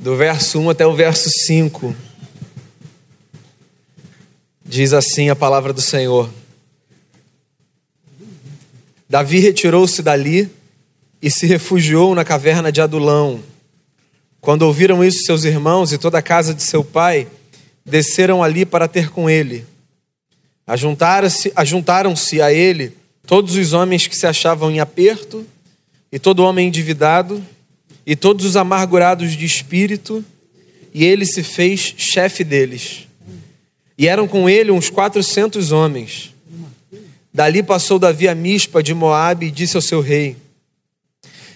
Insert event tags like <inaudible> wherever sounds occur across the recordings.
do verso 1 até o verso 5. Diz assim a palavra do Senhor. Davi retirou-se dali e se refugiou na caverna de Adulão. Quando ouviram isso, seus irmãos e toda a casa de seu pai desceram ali para ter com ele. Ajuntaram-se ajuntaram a ele todos os homens que se achavam em aperto, e todo homem endividado, e todos os amargurados de espírito, e ele se fez chefe deles. E eram com ele uns quatrocentos homens. Dali passou Davi a Mispa de Moabe e disse ao seu rei: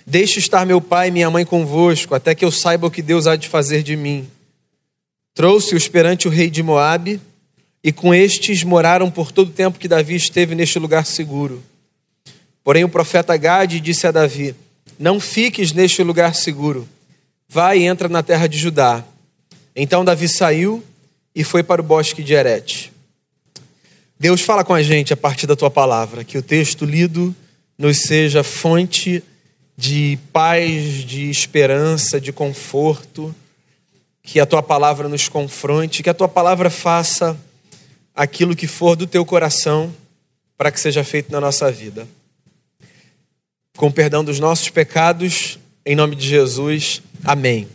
Deixe estar meu pai e minha mãe convosco, até que eu saiba o que Deus há de fazer de mim. Trouxe-os perante o rei de Moabe, e com estes moraram por todo o tempo que Davi esteve neste lugar seguro. Porém o profeta Gade disse a Davi: Não fiques neste lugar seguro. Vai e entra na terra de Judá. Então Davi saiu e foi para o bosque de Erete. Deus fala com a gente a partir da tua palavra, que o texto lido nos seja fonte de paz, de esperança, de conforto, que a tua palavra nos confronte, que a tua palavra faça aquilo que for do teu coração para que seja feito na nossa vida. Com perdão dos nossos pecados, em nome de Jesus, amém.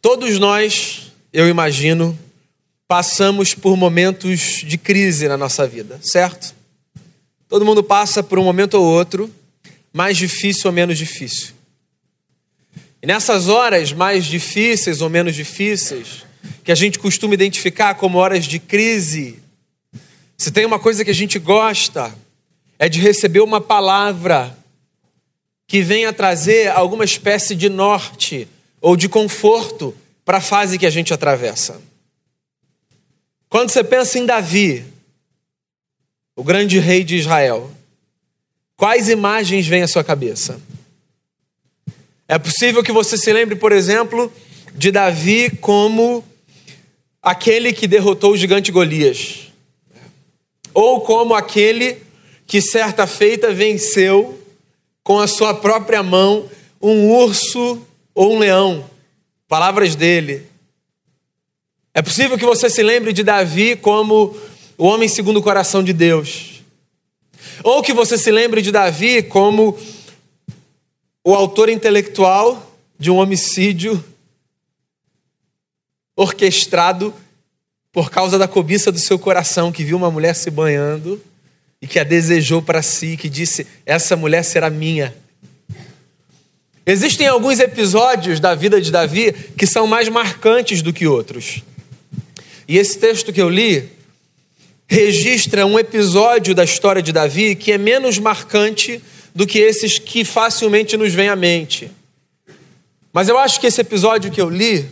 Todos nós, eu imagino, passamos por momentos de crise na nossa vida, certo? Todo mundo passa por um momento ou outro mais difícil ou menos difícil. E nessas horas mais difíceis ou menos difíceis, que a gente costuma identificar como horas de crise, se tem uma coisa que a gente gosta, é de receber uma palavra que venha trazer alguma espécie de norte ou de conforto para a fase que a gente atravessa. Quando você pensa em Davi, o grande rei de Israel, Quais imagens vêm à sua cabeça? É possível que você se lembre, por exemplo, de Davi como aquele que derrotou o gigante Golias, ou como aquele que certa feita venceu com a sua própria mão um urso ou um leão. Palavras dele. É possível que você se lembre de Davi como o homem segundo o coração de Deus. Ou que você se lembre de Davi como o autor intelectual de um homicídio orquestrado por causa da cobiça do seu coração, que viu uma mulher se banhando e que a desejou para si, que disse: Essa mulher será minha. Existem alguns episódios da vida de Davi que são mais marcantes do que outros. E esse texto que eu li registra um episódio da história de Davi que é menos marcante do que esses que facilmente nos vêm à mente. Mas eu acho que esse episódio que eu li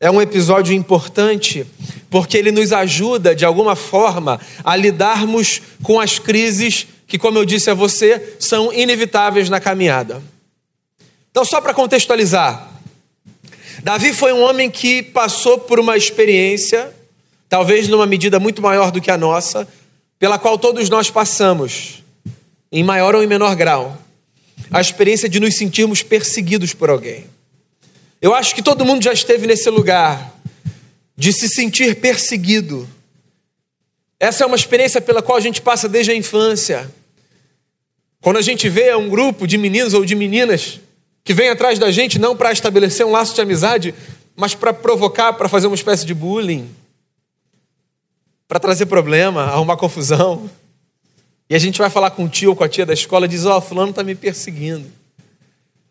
é um episódio importante porque ele nos ajuda, de alguma forma, a lidarmos com as crises que, como eu disse a você, são inevitáveis na caminhada. Então, só para contextualizar, Davi foi um homem que passou por uma experiência talvez numa medida muito maior do que a nossa, pela qual todos nós passamos, em maior ou em menor grau, a experiência de nos sentirmos perseguidos por alguém. Eu acho que todo mundo já esteve nesse lugar de se sentir perseguido. Essa é uma experiência pela qual a gente passa desde a infância. Quando a gente vê um grupo de meninos ou de meninas que vem atrás da gente não para estabelecer um laço de amizade, mas para provocar, para fazer uma espécie de bullying para trazer problema, arrumar confusão. E a gente vai falar com o tio ou com a tia da escola e diz: Ó, oh, Fulano está me perseguindo.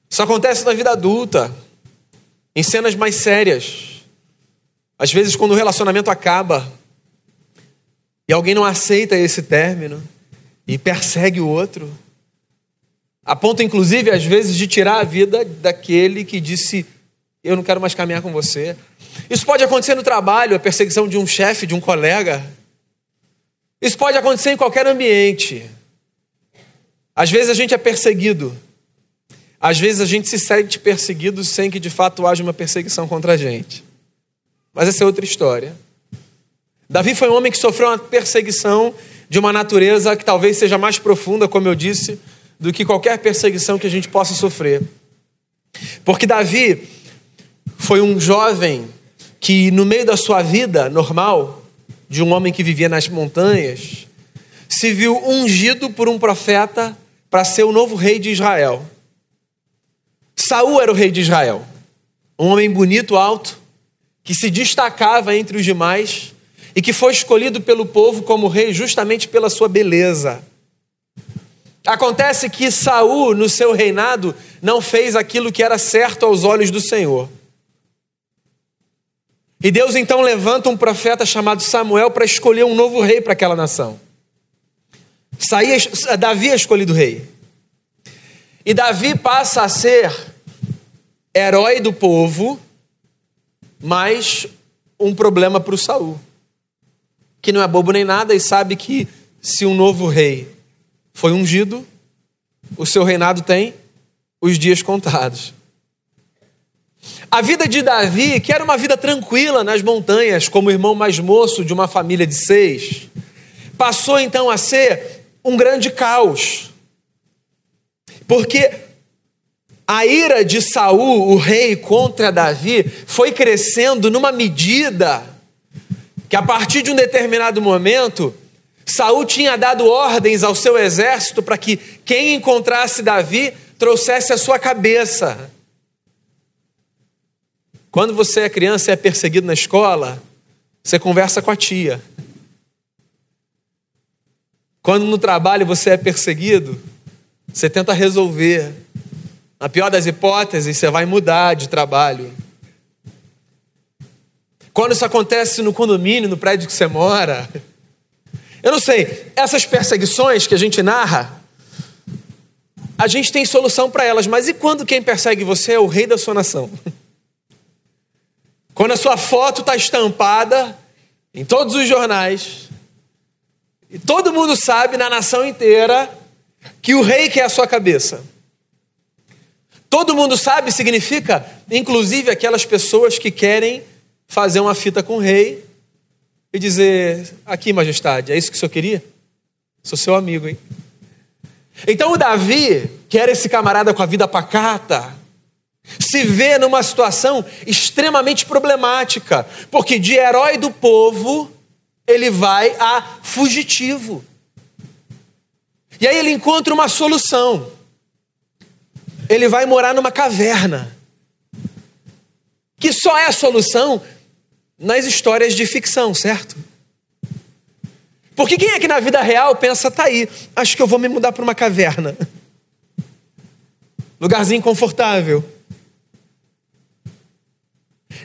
Isso acontece na vida adulta, em cenas mais sérias. Às vezes, quando o relacionamento acaba e alguém não aceita esse término e persegue o outro, a ponto, inclusive, às vezes, de tirar a vida daquele que disse: Eu não quero mais caminhar com você. Isso pode acontecer no trabalho, a perseguição de um chefe, de um colega. Isso pode acontecer em qualquer ambiente. Às vezes a gente é perseguido. Às vezes a gente se sente perseguido sem que de fato haja uma perseguição contra a gente. Mas essa é outra história. Davi foi um homem que sofreu uma perseguição de uma natureza que talvez seja mais profunda, como eu disse, do que qualquer perseguição que a gente possa sofrer. Porque Davi foi um jovem que, no meio da sua vida normal, de um homem que vivia nas montanhas, se viu ungido por um profeta para ser o novo rei de Israel. Saul era o rei de Israel, um homem bonito, alto, que se destacava entre os demais e que foi escolhido pelo povo como rei justamente pela sua beleza. Acontece que Saul, no seu reinado, não fez aquilo que era certo aos olhos do Senhor. E Deus então levanta um profeta chamado Samuel para escolher um novo rei para aquela nação. Davi é escolhido rei. E Davi passa a ser herói do povo, mas um problema para o Saul, que não é bobo nem nada e sabe que se um novo rei foi ungido, o seu reinado tem os dias contados. A vida de Davi, que era uma vida tranquila nas montanhas, como irmão mais moço de uma família de seis, passou então a ser um grande caos. Porque a ira de Saul, o rei, contra Davi foi crescendo numa medida que a partir de um determinado momento, Saul tinha dado ordens ao seu exército para que quem encontrasse Davi trouxesse a sua cabeça. Quando você é criança e é perseguido na escola, você conversa com a tia. Quando no trabalho você é perseguido, você tenta resolver. Na pior das hipóteses, você vai mudar de trabalho. Quando isso acontece no condomínio, no prédio que você mora, eu não sei, essas perseguições que a gente narra, a gente tem solução para elas, mas e quando quem persegue você é o rei da sua nação? Quando a sua foto está estampada em todos os jornais, e todo mundo sabe na nação inteira que o rei quer a sua cabeça. Todo mundo sabe significa, inclusive aquelas pessoas que querem fazer uma fita com o rei e dizer: Aqui, majestade, é isso que o senhor queria? Sou seu amigo, hein? Então o Davi, que era esse camarada com a vida pacata, se vê numa situação extremamente problemática, porque de herói do povo ele vai a fugitivo. E aí ele encontra uma solução. Ele vai morar numa caverna. Que só é a solução nas histórias de ficção, certo? Porque quem é que na vida real pensa, tá aí, acho que eu vou me mudar para uma caverna. <laughs> Lugarzinho confortável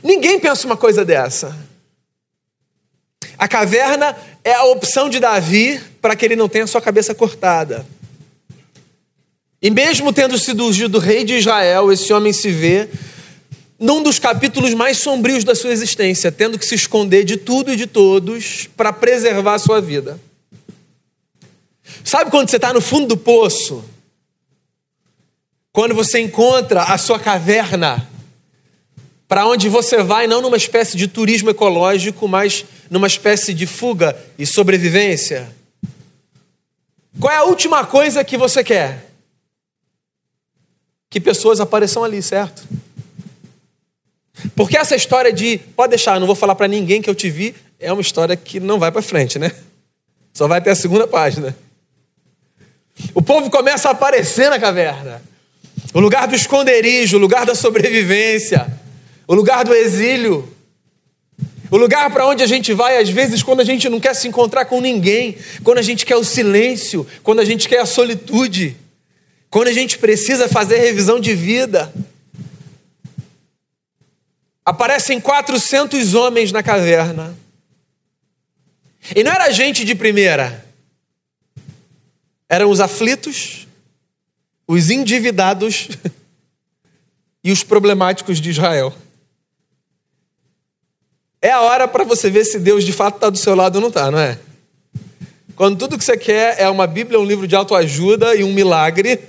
Ninguém pensa uma coisa dessa. A caverna é a opção de Davi para que ele não tenha sua cabeça cortada. E mesmo tendo sido ungido rei de Israel, esse homem se vê num dos capítulos mais sombrios da sua existência, tendo que se esconder de tudo e de todos para preservar a sua vida. Sabe quando você está no fundo do poço? Quando você encontra a sua caverna para onde você vai, não numa espécie de turismo ecológico, mas numa espécie de fuga e sobrevivência? Qual é a última coisa que você quer? Que pessoas apareçam ali, certo? Porque essa história de, pode deixar, não vou falar para ninguém que eu te vi, é uma história que não vai para frente, né? Só vai até a segunda página. O povo começa a aparecer na caverna. O lugar do esconderijo, o lugar da sobrevivência o lugar do exílio, o lugar para onde a gente vai, às vezes, quando a gente não quer se encontrar com ninguém, quando a gente quer o silêncio, quando a gente quer a solitude, quando a gente precisa fazer revisão de vida. Aparecem 400 homens na caverna. E não era gente de primeira, eram os aflitos, os endividados <laughs> e os problemáticos de Israel. É a hora para você ver se Deus de fato está do seu lado ou não está, não é? Quando tudo que você quer é uma Bíblia, um livro de autoajuda e um milagre,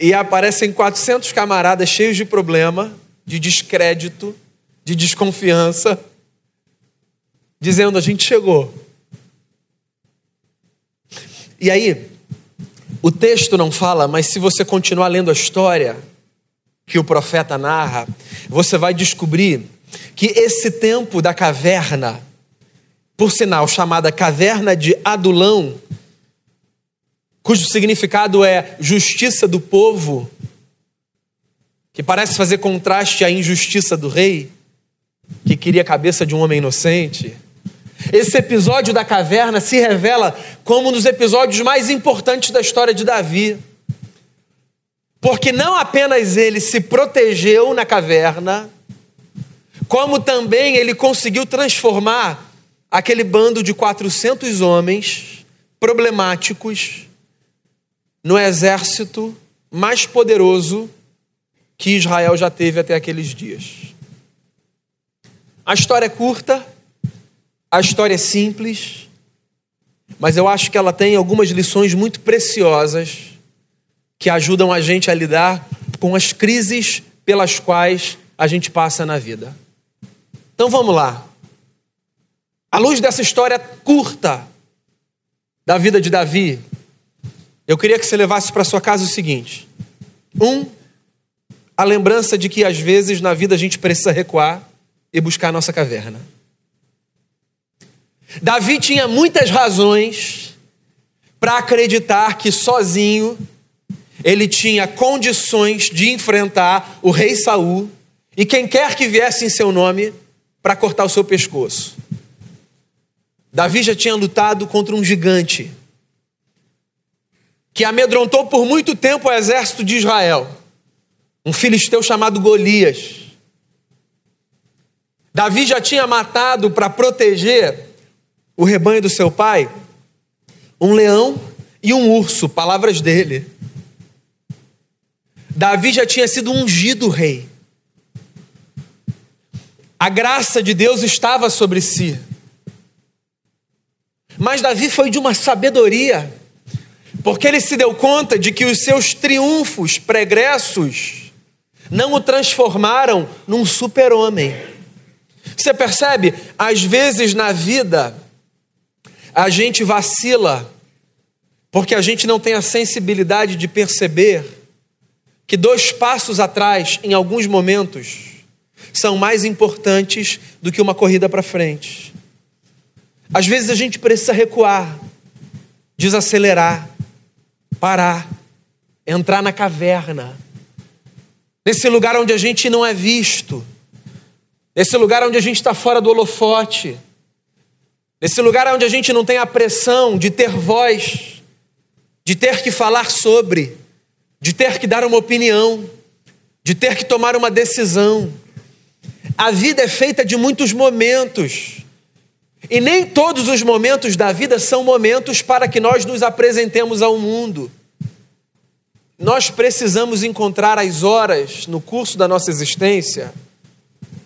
e aparecem 400 camaradas cheios de problema, de descrédito, de desconfiança, dizendo: a gente chegou. E aí, o texto não fala, mas se você continuar lendo a história, que o profeta narra, você vai descobrir que esse tempo da caverna, por sinal chamada caverna de Adulão, cujo significado é justiça do povo, que parece fazer contraste à injustiça do rei, que queria a cabeça de um homem inocente. Esse episódio da caverna se revela como um dos episódios mais importantes da história de Davi. Porque não apenas ele se protegeu na caverna, como também ele conseguiu transformar aquele bando de 400 homens problemáticos no exército mais poderoso que Israel já teve até aqueles dias. A história é curta, a história é simples, mas eu acho que ela tem algumas lições muito preciosas que ajudam a gente a lidar com as crises pelas quais a gente passa na vida. Então vamos lá. À luz dessa história curta da vida de Davi, eu queria que você levasse para sua casa o seguinte: um, a lembrança de que às vezes na vida a gente precisa recuar e buscar a nossa caverna. Davi tinha muitas razões para acreditar que sozinho ele tinha condições de enfrentar o rei Saul e quem quer que viesse em seu nome para cortar o seu pescoço. Davi já tinha lutado contra um gigante que amedrontou por muito tempo o exército de Israel, um filisteu chamado Golias. Davi já tinha matado para proteger o rebanho do seu pai um leão e um urso, palavras dele. Davi já tinha sido ungido rei. A graça de Deus estava sobre si. Mas Davi foi de uma sabedoria, porque ele se deu conta de que os seus triunfos pregressos não o transformaram num super-homem. Você percebe? Às vezes na vida, a gente vacila, porque a gente não tem a sensibilidade de perceber que dois passos atrás, em alguns momentos, são mais importantes do que uma corrida para frente. Às vezes a gente precisa recuar, desacelerar, parar, entrar na caverna, nesse lugar onde a gente não é visto, nesse lugar onde a gente está fora do holofote, nesse lugar onde a gente não tem a pressão de ter voz, de ter que falar sobre de ter que dar uma opinião, de ter que tomar uma decisão. A vida é feita de muitos momentos. E nem todos os momentos da vida são momentos para que nós nos apresentemos ao mundo. Nós precisamos encontrar as horas no curso da nossa existência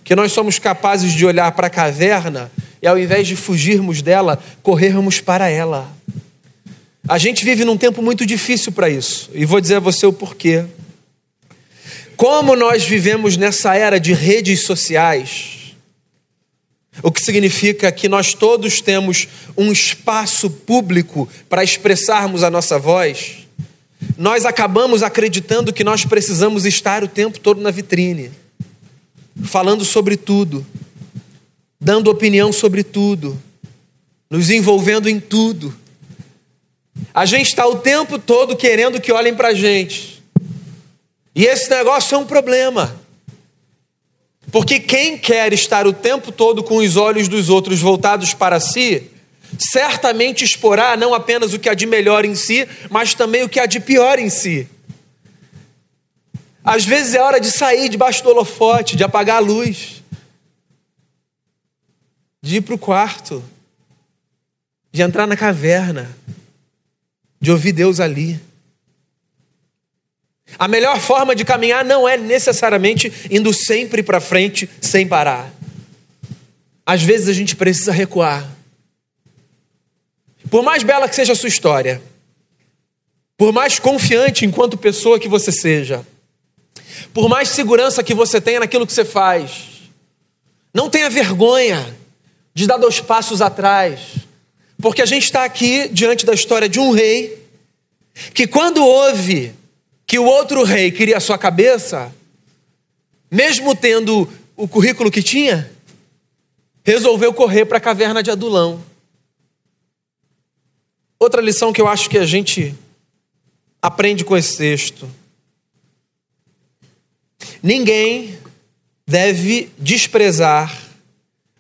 que nós somos capazes de olhar para a caverna e, ao invés de fugirmos dela, corrermos para ela. A gente vive num tempo muito difícil para isso, e vou dizer a você o porquê. Como nós vivemos nessa era de redes sociais, o que significa que nós todos temos um espaço público para expressarmos a nossa voz, nós acabamos acreditando que nós precisamos estar o tempo todo na vitrine, falando sobre tudo, dando opinião sobre tudo, nos envolvendo em tudo. A gente está o tempo todo querendo que olhem para a gente. E esse negócio é um problema. Porque quem quer estar o tempo todo com os olhos dos outros voltados para si, certamente exporá não apenas o que há de melhor em si, mas também o que há de pior em si. Às vezes é hora de sair debaixo do holofote, de apagar a luz, de ir para o quarto, de entrar na caverna de ouvir Deus ali. A melhor forma de caminhar não é necessariamente indo sempre para frente sem parar. Às vezes a gente precisa recuar. Por mais bela que seja a sua história, por mais confiante enquanto pessoa que você seja, por mais segurança que você tenha naquilo que você faz, não tenha vergonha de dar dois passos atrás porque a gente está aqui diante da história de um rei que, quando ouve que o outro rei queria a sua cabeça, mesmo tendo o currículo que tinha, resolveu correr para a caverna de Adulão. Outra lição que eu acho que a gente aprende com esse texto. Ninguém deve desprezar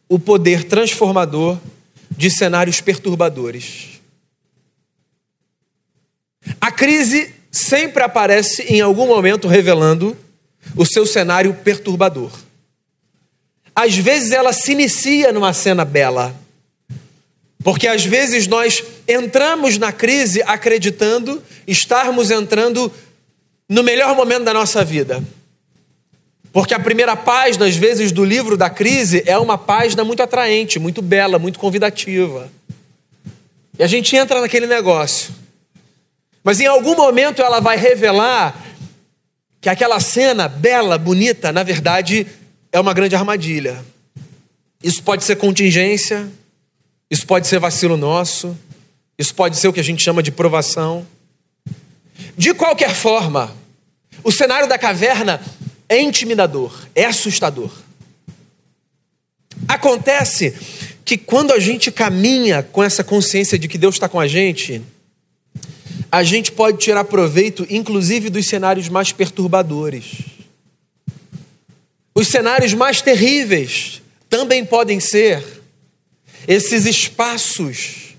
o poder transformador de cenários perturbadores. A crise sempre aparece em algum momento revelando o seu cenário perturbador. Às vezes ela se inicia numa cena bela, porque às vezes nós entramos na crise acreditando estarmos entrando no melhor momento da nossa vida. Porque a primeira página, às vezes, do livro da crise é uma página muito atraente, muito bela, muito convidativa. E a gente entra naquele negócio. Mas em algum momento ela vai revelar que aquela cena bela, bonita, na verdade, é uma grande armadilha. Isso pode ser contingência, isso pode ser vacilo nosso, isso pode ser o que a gente chama de provação. De qualquer forma, o cenário da caverna é intimidador, é assustador. Acontece que quando a gente caminha com essa consciência de que Deus está com a gente, a gente pode tirar proveito, inclusive, dos cenários mais perturbadores. Os cenários mais terríveis também podem ser esses espaços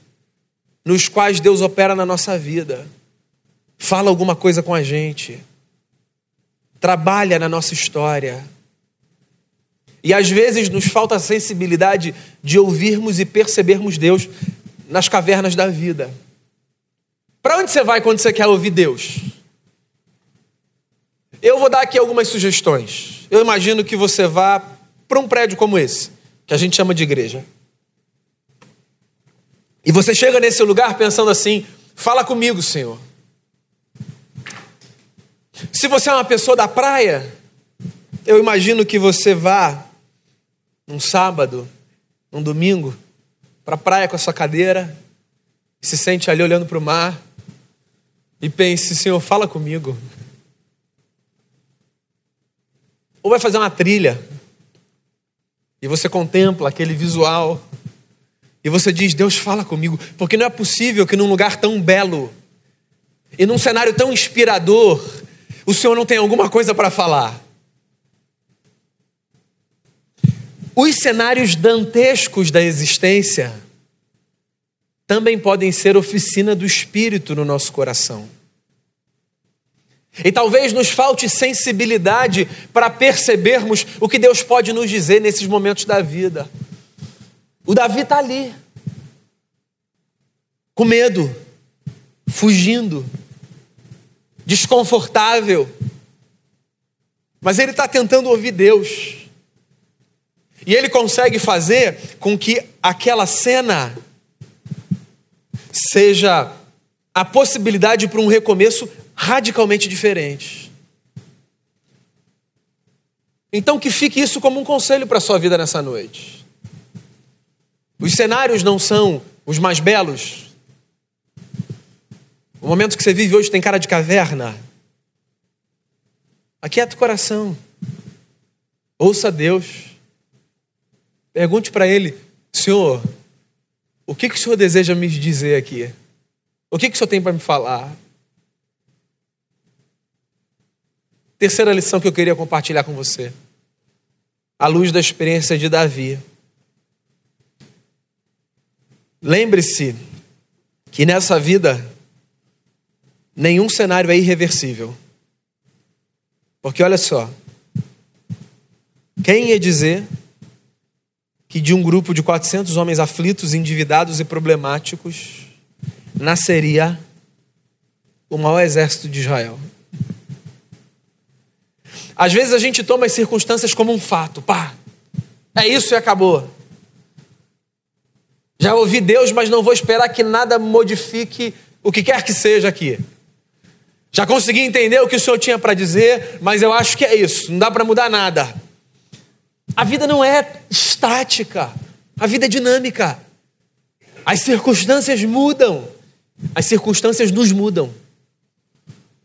nos quais Deus opera na nossa vida, fala alguma coisa com a gente, trabalha na nossa história. E às vezes nos falta a sensibilidade de ouvirmos e percebermos Deus nas cavernas da vida. Para onde você vai quando você quer ouvir Deus? Eu vou dar aqui algumas sugestões. Eu imagino que você vá para um prédio como esse, que a gente chama de igreja. E você chega nesse lugar pensando assim: fala comigo, Senhor. Se você é uma pessoa da praia, eu imagino que você vá num sábado, num domingo, para a praia com a sua cadeira, se sente ali olhando para o mar e pense: Senhor, fala comigo. Ou vai fazer uma trilha e você contempla aquele visual e você diz: Deus, fala comigo, porque não é possível que num lugar tão belo e num cenário tão inspirador o Senhor não tenha alguma coisa para falar. Os cenários dantescos da existência também podem ser oficina do Espírito no nosso coração. E talvez nos falte sensibilidade para percebermos o que Deus pode nos dizer nesses momentos da vida. O Davi está ali, com medo, fugindo, desconfortável, mas ele está tentando ouvir Deus. E ele consegue fazer com que aquela cena seja a possibilidade para um recomeço radicalmente diferente. Então, que fique isso como um conselho para a sua vida nessa noite. Os cenários não são os mais belos. O momento que você vive hoje tem cara de caverna. Aquieta o coração. Ouça Deus. Pergunte para Ele: Senhor, o que, que o Senhor deseja me dizer aqui? O que, que o Senhor tem para me falar? Terceira lição que eu queria compartilhar com você. À luz da experiência de Davi. Lembre-se que nessa vida nenhum cenário é irreversível. Porque olha só, quem ia dizer que de um grupo de 400 homens aflitos, endividados e problemáticos nasceria o maior exército de Israel. Às vezes a gente toma as circunstâncias como um fato, pá, é isso e acabou. Já ouvi Deus, mas não vou esperar que nada modifique o que quer que seja aqui. Já consegui entender o que o Senhor tinha para dizer, mas eu acho que é isso, não dá para mudar nada. A vida não é estática, a vida é dinâmica. As circunstâncias mudam, as circunstâncias nos mudam.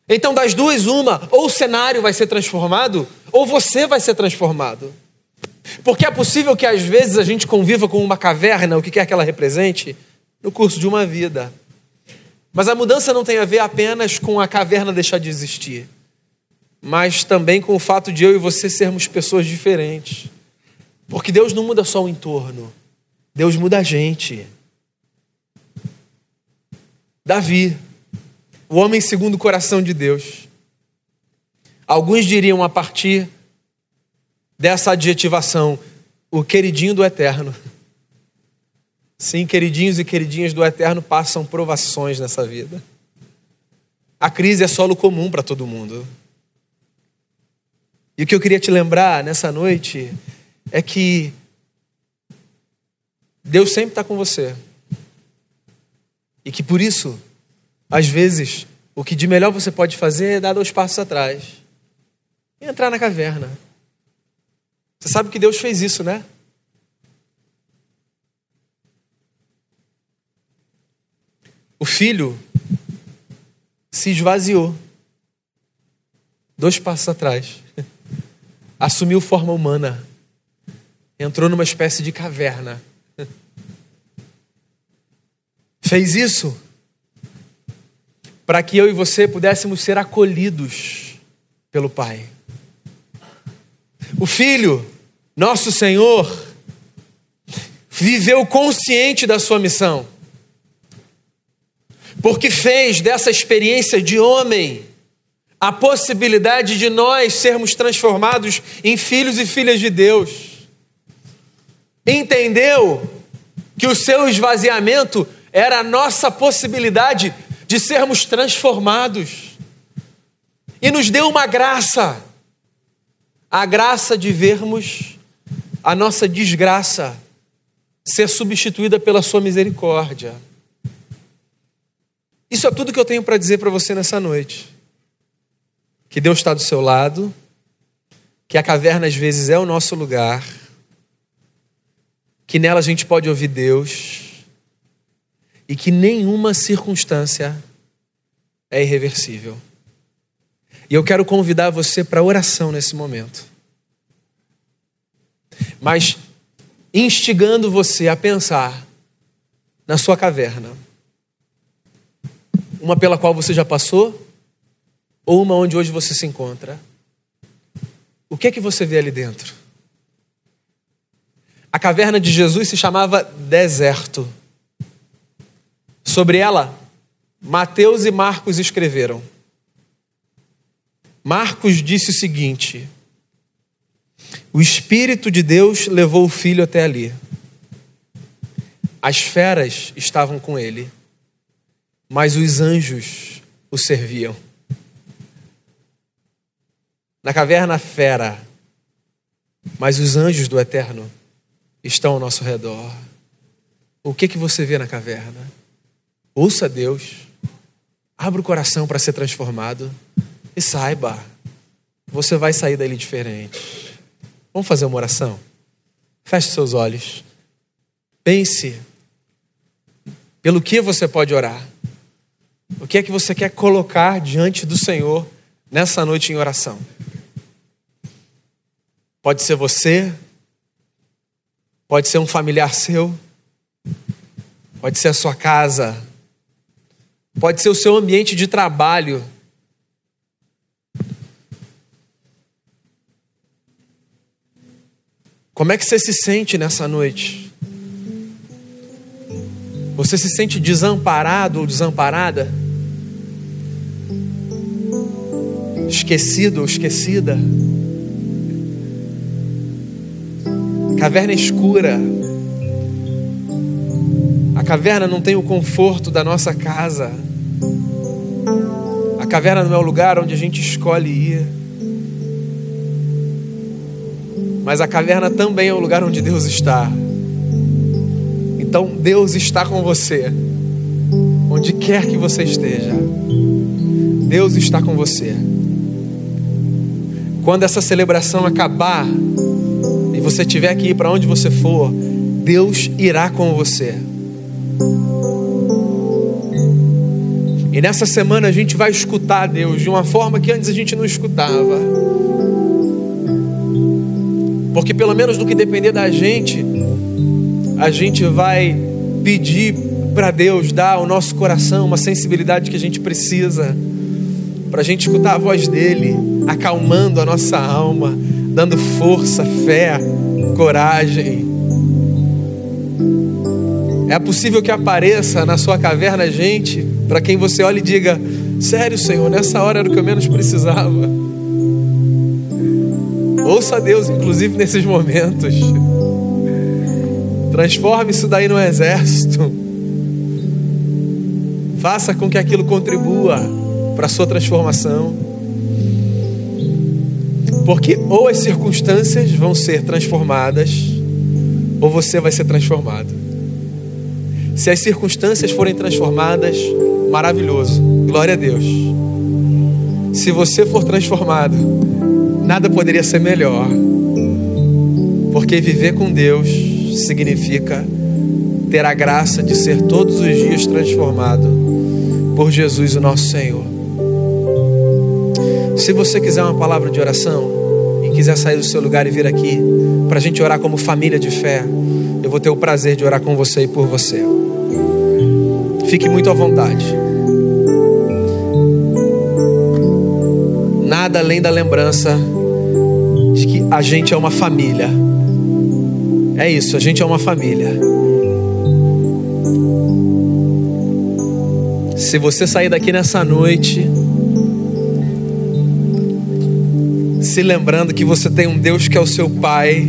Então, das duas, uma, ou o cenário vai ser transformado, ou você vai ser transformado. Porque é possível que às vezes a gente conviva com uma caverna, o que quer que ela represente, no curso de uma vida. Mas a mudança não tem a ver apenas com a caverna deixar de existir, mas também com o fato de eu e você sermos pessoas diferentes. Porque Deus não muda só o entorno, Deus muda a gente. Davi, o homem segundo o coração de Deus. Alguns diriam a partir dessa adjetivação, o queridinho do eterno. Sim, queridinhos e queridinhas do eterno passam provações nessa vida. A crise é solo comum para todo mundo. E o que eu queria te lembrar nessa noite é que Deus sempre está com você. E que por isso, às vezes, o que de melhor você pode fazer é dar dois passos atrás e entrar na caverna. Você sabe que Deus fez isso, né? O filho se esvaziou. Dois passos atrás. <laughs> Assumiu forma humana. Entrou numa espécie de caverna. <laughs> Fez isso para que eu e você pudéssemos ser acolhidos pelo Pai. O Filho, nosso Senhor, viveu consciente da sua missão, porque fez dessa experiência de homem a possibilidade de nós sermos transformados em filhos e filhas de Deus. Entendeu que o seu esvaziamento era a nossa possibilidade de sermos transformados. E nos deu uma graça, a graça de vermos a nossa desgraça ser substituída pela Sua misericórdia. Isso é tudo que eu tenho para dizer para você nessa noite. Que Deus está do seu lado, que a caverna às vezes é o nosso lugar, que nela a gente pode ouvir Deus e que nenhuma circunstância é irreversível. E eu quero convidar você para oração nesse momento. Mas instigando você a pensar na sua caverna. Uma pela qual você já passou ou uma onde hoje você se encontra. O que é que você vê ali dentro? A caverna de Jesus se chamava deserto. Sobre ela, Mateus e Marcos escreveram. Marcos disse o seguinte: O Espírito de Deus levou o filho até ali. As feras estavam com ele, mas os anjos o serviam. Na caverna, fera, mas os anjos do eterno estão ao nosso redor. O que que você vê na caverna? Ouça Deus. Abra o coração para ser transformado. E saiba, você vai sair dali diferente. Vamos fazer uma oração? Feche seus olhos. Pense pelo que você pode orar. O que é que você quer colocar diante do Senhor nessa noite em oração? Pode ser você, pode ser um familiar seu, pode ser a sua casa, pode ser o seu ambiente de trabalho. Como é que você se sente nessa noite? Você se sente desamparado ou desamparada? Esquecido ou esquecida? Caverna escura, a caverna não tem o conforto da nossa casa. A caverna não é o lugar onde a gente escolhe ir. Mas a caverna também é o lugar onde Deus está. Então Deus está com você, onde quer que você esteja. Deus está com você. Quando essa celebração acabar você tiver que ir para onde você for, Deus irá com você. E nessa semana a gente vai escutar Deus de uma forma que antes a gente não escutava. Porque pelo menos no que depender da gente, a gente vai pedir para Deus dar ao nosso coração uma sensibilidade que a gente precisa, para a gente escutar a voz dele, acalmando a nossa alma, dando força, fé, coragem. É possível que apareça na sua caverna gente para quem você olha e diga: Sério, Senhor, nessa hora era o que eu menos precisava. Ouça a Deus, inclusive nesses momentos. Transforme isso daí no exército. Faça com que aquilo contribua para a sua transformação. Porque ou as circunstâncias vão ser transformadas, ou você vai ser transformado. Se as circunstâncias forem transformadas, maravilhoso, glória a Deus. Se você for transformado, nada poderia ser melhor, porque viver com Deus significa ter a graça de ser todos os dias transformado por Jesus, o nosso Senhor. Se você quiser uma palavra de oração e quiser sair do seu lugar e vir aqui para a gente orar como família de fé, eu vou ter o prazer de orar com você e por você. Fique muito à vontade. Nada além da lembrança de que a gente é uma família. É isso, a gente é uma família. Se você sair daqui nessa noite, se lembrando que você tem um Deus que é o seu Pai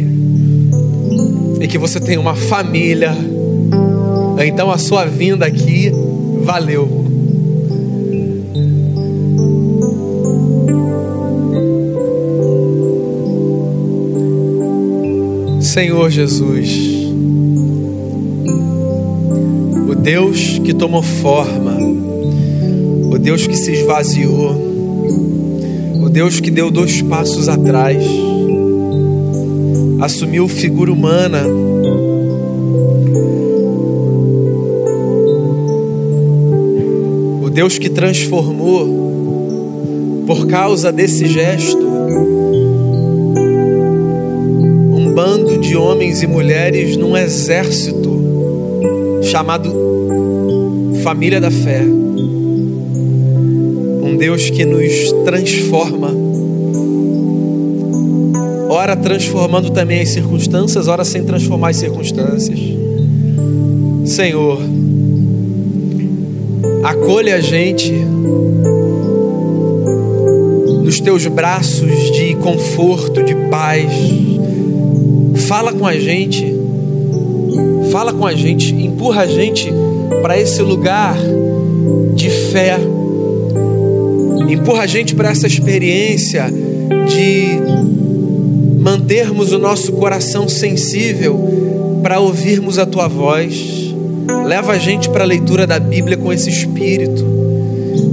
e que você tem uma família, então a sua vinda aqui valeu. Senhor Jesus, o Deus que tomou forma, o Deus que se esvaziou, Deus que deu dois passos atrás, assumiu figura humana, o Deus que transformou, por causa desse gesto, um bando de homens e mulheres num exército chamado Família da Fé Deus que nos transforma, ora transformando também as circunstâncias, ora sem transformar as circunstâncias. Senhor, acolha a gente nos teus braços de conforto, de paz. Fala com a gente, fala com a gente, empurra a gente para esse lugar de fé empurra a gente para essa experiência de mantermos o nosso coração sensível para ouvirmos a tua voz. Leva a gente para a leitura da Bíblia com esse espírito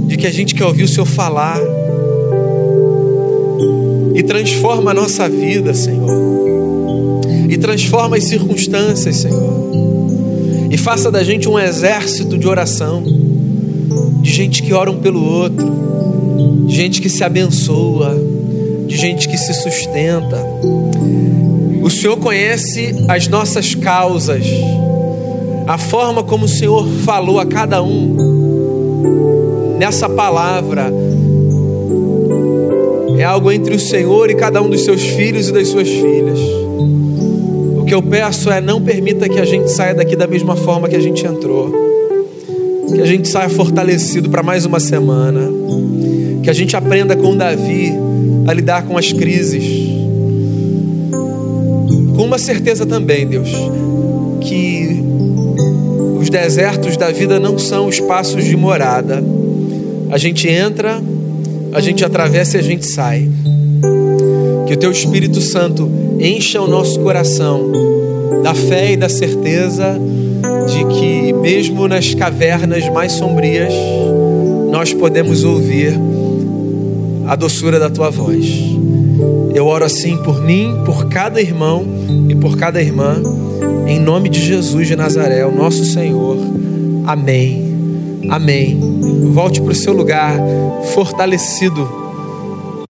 de que a gente quer ouvir o Senhor falar e transforma a nossa vida, Senhor. E transforma as circunstâncias, Senhor. E faça da gente um exército de oração, de gente que oram pelo outro, de gente que se abençoa, de gente que se sustenta. O Senhor conhece as nossas causas, a forma como o Senhor falou a cada um nessa palavra. É algo entre o Senhor e cada um dos seus filhos e das suas filhas. O que eu peço é não permita que a gente saia daqui da mesma forma que a gente entrou. Que a gente saia fortalecido para mais uma semana que a gente aprenda com Davi a lidar com as crises. Com uma certeza também, Deus, que os desertos da vida não são espaços de morada. A gente entra, a gente atravessa e a gente sai. Que o Teu Espírito Santo encha o nosso coração da fé e da certeza de que, mesmo nas cavernas mais sombrias, nós podemos ouvir a doçura da tua voz. Eu oro assim por mim, por cada irmão e por cada irmã, em nome de Jesus de Nazaré, o nosso Senhor. Amém. Amém. Volte para o seu lugar fortalecido